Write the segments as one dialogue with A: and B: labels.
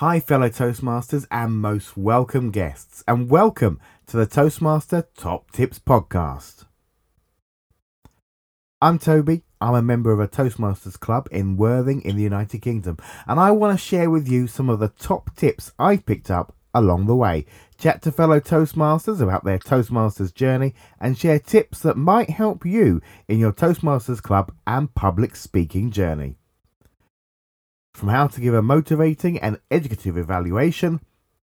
A: Hi, fellow Toastmasters and most welcome guests, and welcome to the Toastmaster Top Tips Podcast. I'm Toby. I'm a member of a Toastmasters club in Worthing in the United Kingdom, and I want to share with you some of the top tips I've picked up along the way. Chat to fellow Toastmasters about their Toastmasters journey and share tips that might help you in your Toastmasters club and public speaking journey. From how to give a motivating and educative evaluation,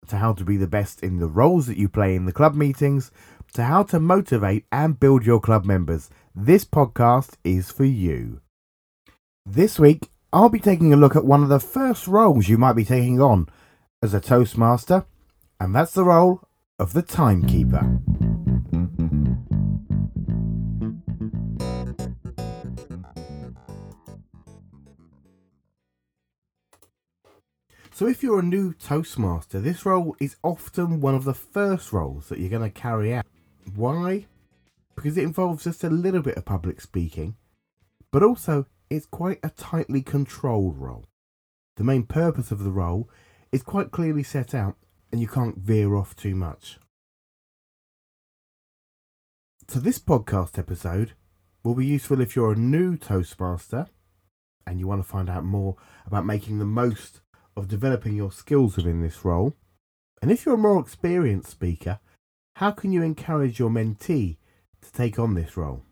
A: to how to be the best in the roles that you play in the club meetings, to how to motivate and build your club members, this podcast is for you. This week, I'll be taking a look at one of the first roles you might be taking on as a Toastmaster, and that's the role of the timekeeper. So, if you're a new Toastmaster, this role is often one of the first roles that you're going to carry out. Why? Because it involves just a little bit of public speaking, but also it's quite a tightly controlled role. The main purpose of the role is quite clearly set out, and you can't veer off too much. So, this podcast episode will be useful if you're a new Toastmaster and you want to find out more about making the most of developing your skills within this role. And if you're a more experienced speaker, how can you encourage your mentee to take on this role?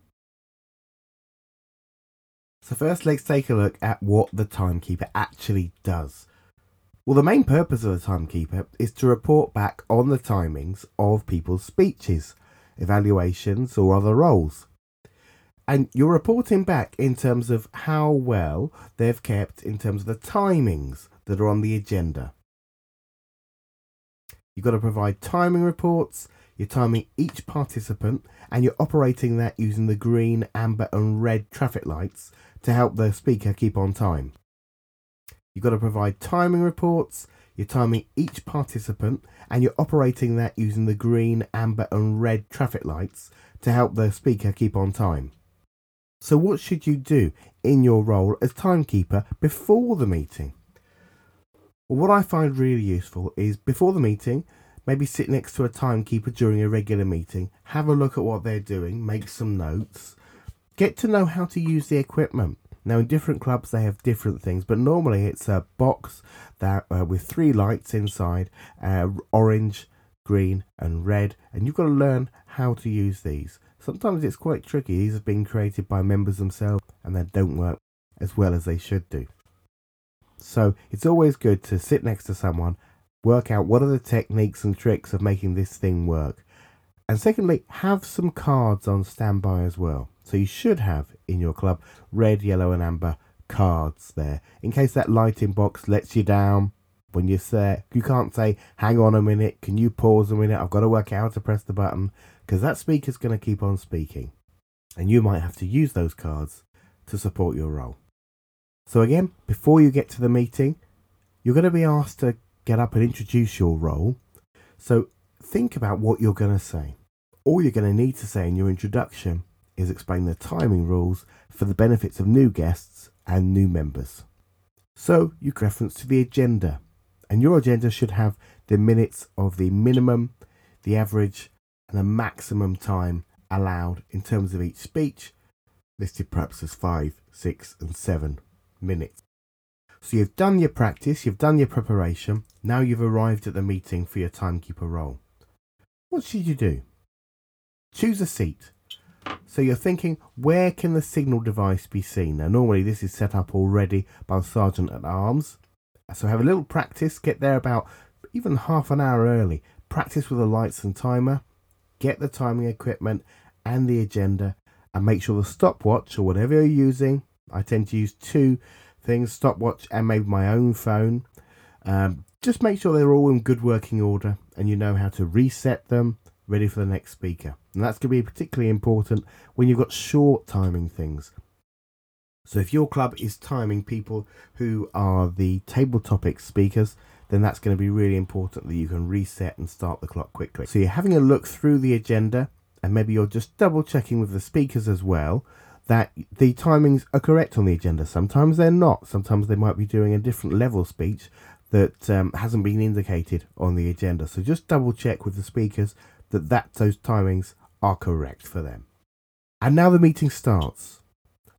A: So, first, let's take a look at what the timekeeper actually does. Well, the main purpose of the timekeeper is to report back on the timings of people's speeches, evaluations, or other roles. And you're reporting back in terms of how well they've kept in terms of the timings that are on the agenda. You've got to provide timing reports, you're timing each participant, and you're operating that using the green, amber, and red traffic lights to help the speaker keep on time. You've got to provide timing reports, you're timing each participant, and you're operating that using the green, amber, and red traffic lights to help the speaker keep on time. So, what should you do in your role as timekeeper before the meeting? Well, what I find really useful is before the meeting, maybe sit next to a timekeeper during a regular meeting, have a look at what they're doing, make some notes, get to know how to use the equipment. Now, in different clubs, they have different things, but normally it's a box that uh, with three lights inside, uh, orange, green, and red, and you've got to learn how to use these. Sometimes it's quite tricky. These have been created by members themselves, and they don't work as well as they should do. So it's always good to sit next to someone, work out what are the techniques and tricks of making this thing work. And secondly, have some cards on standby as well. So you should have in your club red, yellow, and amber cards there in case that lighting box lets you down when you're there. You can't say, hang on a minute, can you pause a minute? I've got to work out how to press the button because that speaker's going to keep on speaking. And you might have to use those cards to support your role. So, again, before you get to the meeting, you're going to be asked to get up and introduce your role. So, think about what you're going to say. All you're going to need to say in your introduction is explain the timing rules for the benefits of new guests and new members. So, you reference to the agenda, and your agenda should have the minutes of the minimum, the average, and the maximum time allowed in terms of each speech, listed perhaps as five, six, and seven minutes. So you've done your practice, you've done your preparation, now you've arrived at the meeting for your timekeeper role. What should you do? Choose a seat. So you're thinking, where can the signal device be seen? Now, normally this is set up already by the sergeant at arms. So have a little practice, get there about even half an hour early. Practice with the lights and timer, get the timing equipment and the agenda, and make sure the stopwatch or whatever you're using I tend to use two things stopwatch and maybe my own phone. Um, just make sure they're all in good working order and you know how to reset them ready for the next speaker. And that's going to be particularly important when you've got short timing things. So if your club is timing people who are the table topic speakers, then that's going to be really important that you can reset and start the clock quickly. So you're having a look through the agenda and maybe you're just double checking with the speakers as well that the timings are correct on the agenda. Sometimes they're not. Sometimes they might be doing a different level speech that um, hasn't been indicated on the agenda. So just double check with the speakers that, that those timings are correct for them. And now the meeting starts.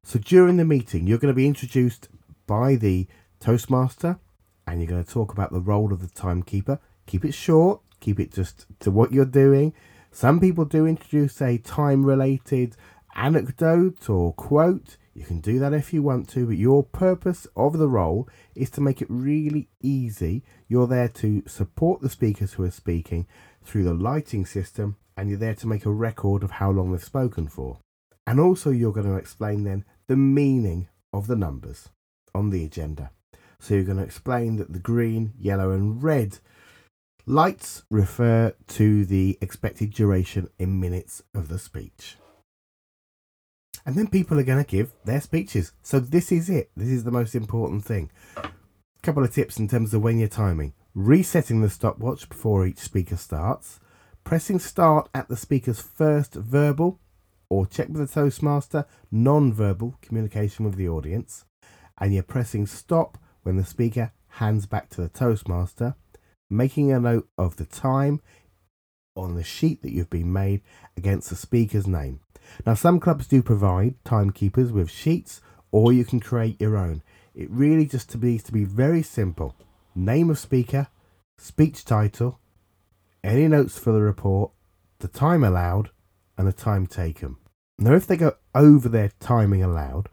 A: So during the meeting, you're going to be introduced by the Toastmaster and you're going to talk about the role of the timekeeper. Keep it short, keep it just to what you're doing. Some people do introduce a time related anecdote or quote. You can do that if you want to, but your purpose of the role is to make it really easy. You're there to support the speakers who are speaking through the lighting system, and you're there to make a record of how long they've spoken for. And also, you're going to explain then the meaning of the numbers on the agenda. So, you're going to explain that the green, yellow, and red lights refer to the expected duration in minutes of the speech. And then people are going to give their speeches. So this is it. This is the most important thing. A couple of tips in terms of when you're timing. Resetting the stopwatch before each speaker starts. Pressing start at the speaker's first verbal or check with the Toastmaster non-verbal communication with the audience. And you're pressing stop when the speaker hands back to the Toastmaster, making a note of the time on the sheet that you've been made against the speaker's name. Now, some clubs do provide timekeepers with sheets, or you can create your own. It really just needs to be very simple name of speaker, speech title, any notes for the report, the time allowed, and the time taken. Now, if they go over their timing allowed,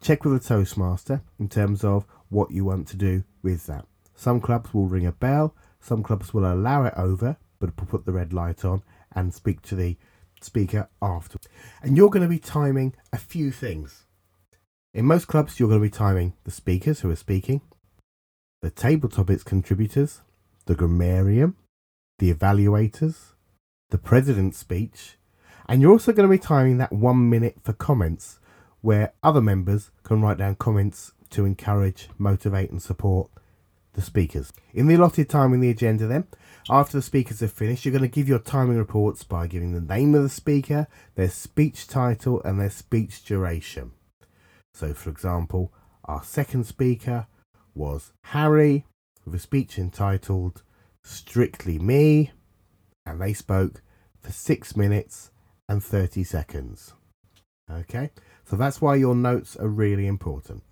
A: check with the Toastmaster in terms of what you want to do with that. Some clubs will ring a bell, some clubs will allow it over, but put the red light on and speak to the speaker after. And you're going to be timing a few things. In most clubs, you're going to be timing the speakers who are speaking, the table topics contributors, the grammarian, the evaluators, the president's speech, and you're also going to be timing that one minute for comments where other members can write down comments to encourage, motivate, and support the speakers. In the allotted time in the agenda, then, after the speakers have finished, you're going to give your timing reports by giving the name of the speaker, their speech title, and their speech duration. So, for example, our second speaker was Harry with a speech entitled Strictly Me, and they spoke for six minutes and 30 seconds. Okay, so that's why your notes are really important.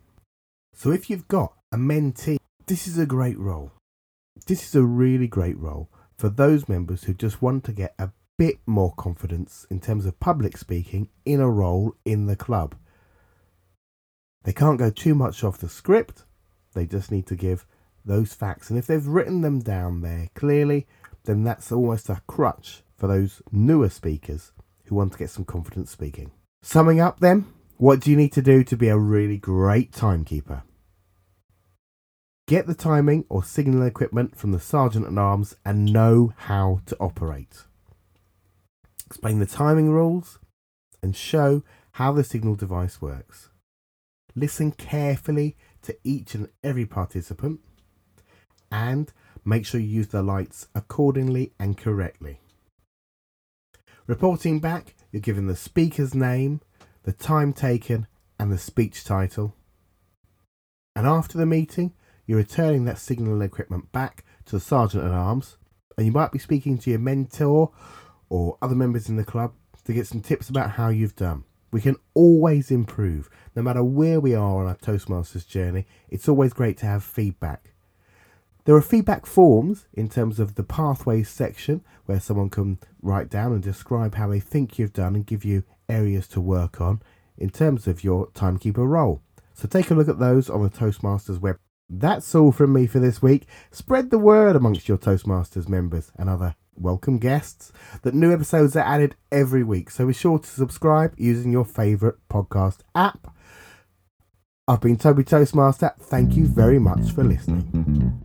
A: So, if you've got a mentee this is a great role. This is a really great role for those members who just want to get a bit more confidence in terms of public speaking in a role in the club. They can't go too much off the script, they just need to give those facts. And if they've written them down there clearly, then that's almost a crutch for those newer speakers who want to get some confidence speaking. Summing up, then, what do you need to do to be a really great timekeeper? Get the timing or signal equipment from the Sergeant at Arms and know how to operate. Explain the timing rules and show how the signal device works. Listen carefully to each and every participant and make sure you use the lights accordingly and correctly. Reporting back, you're given the speaker's name, the time taken, and the speech title. And after the meeting, you're returning that signal equipment back to the sergeant at arms, and you might be speaking to your mentor or other members in the club to get some tips about how you've done. We can always improve, no matter where we are on our Toastmasters journey. It's always great to have feedback. There are feedback forms in terms of the pathways section where someone can write down and describe how they think you've done and give you areas to work on in terms of your timekeeper role. So take a look at those on the Toastmasters web that's all from me for this week. Spread the word amongst your Toastmasters members and other welcome guests that new episodes are added every week. So be sure to subscribe using your favourite podcast app. I've been Toby Toastmaster. Thank you very much for listening.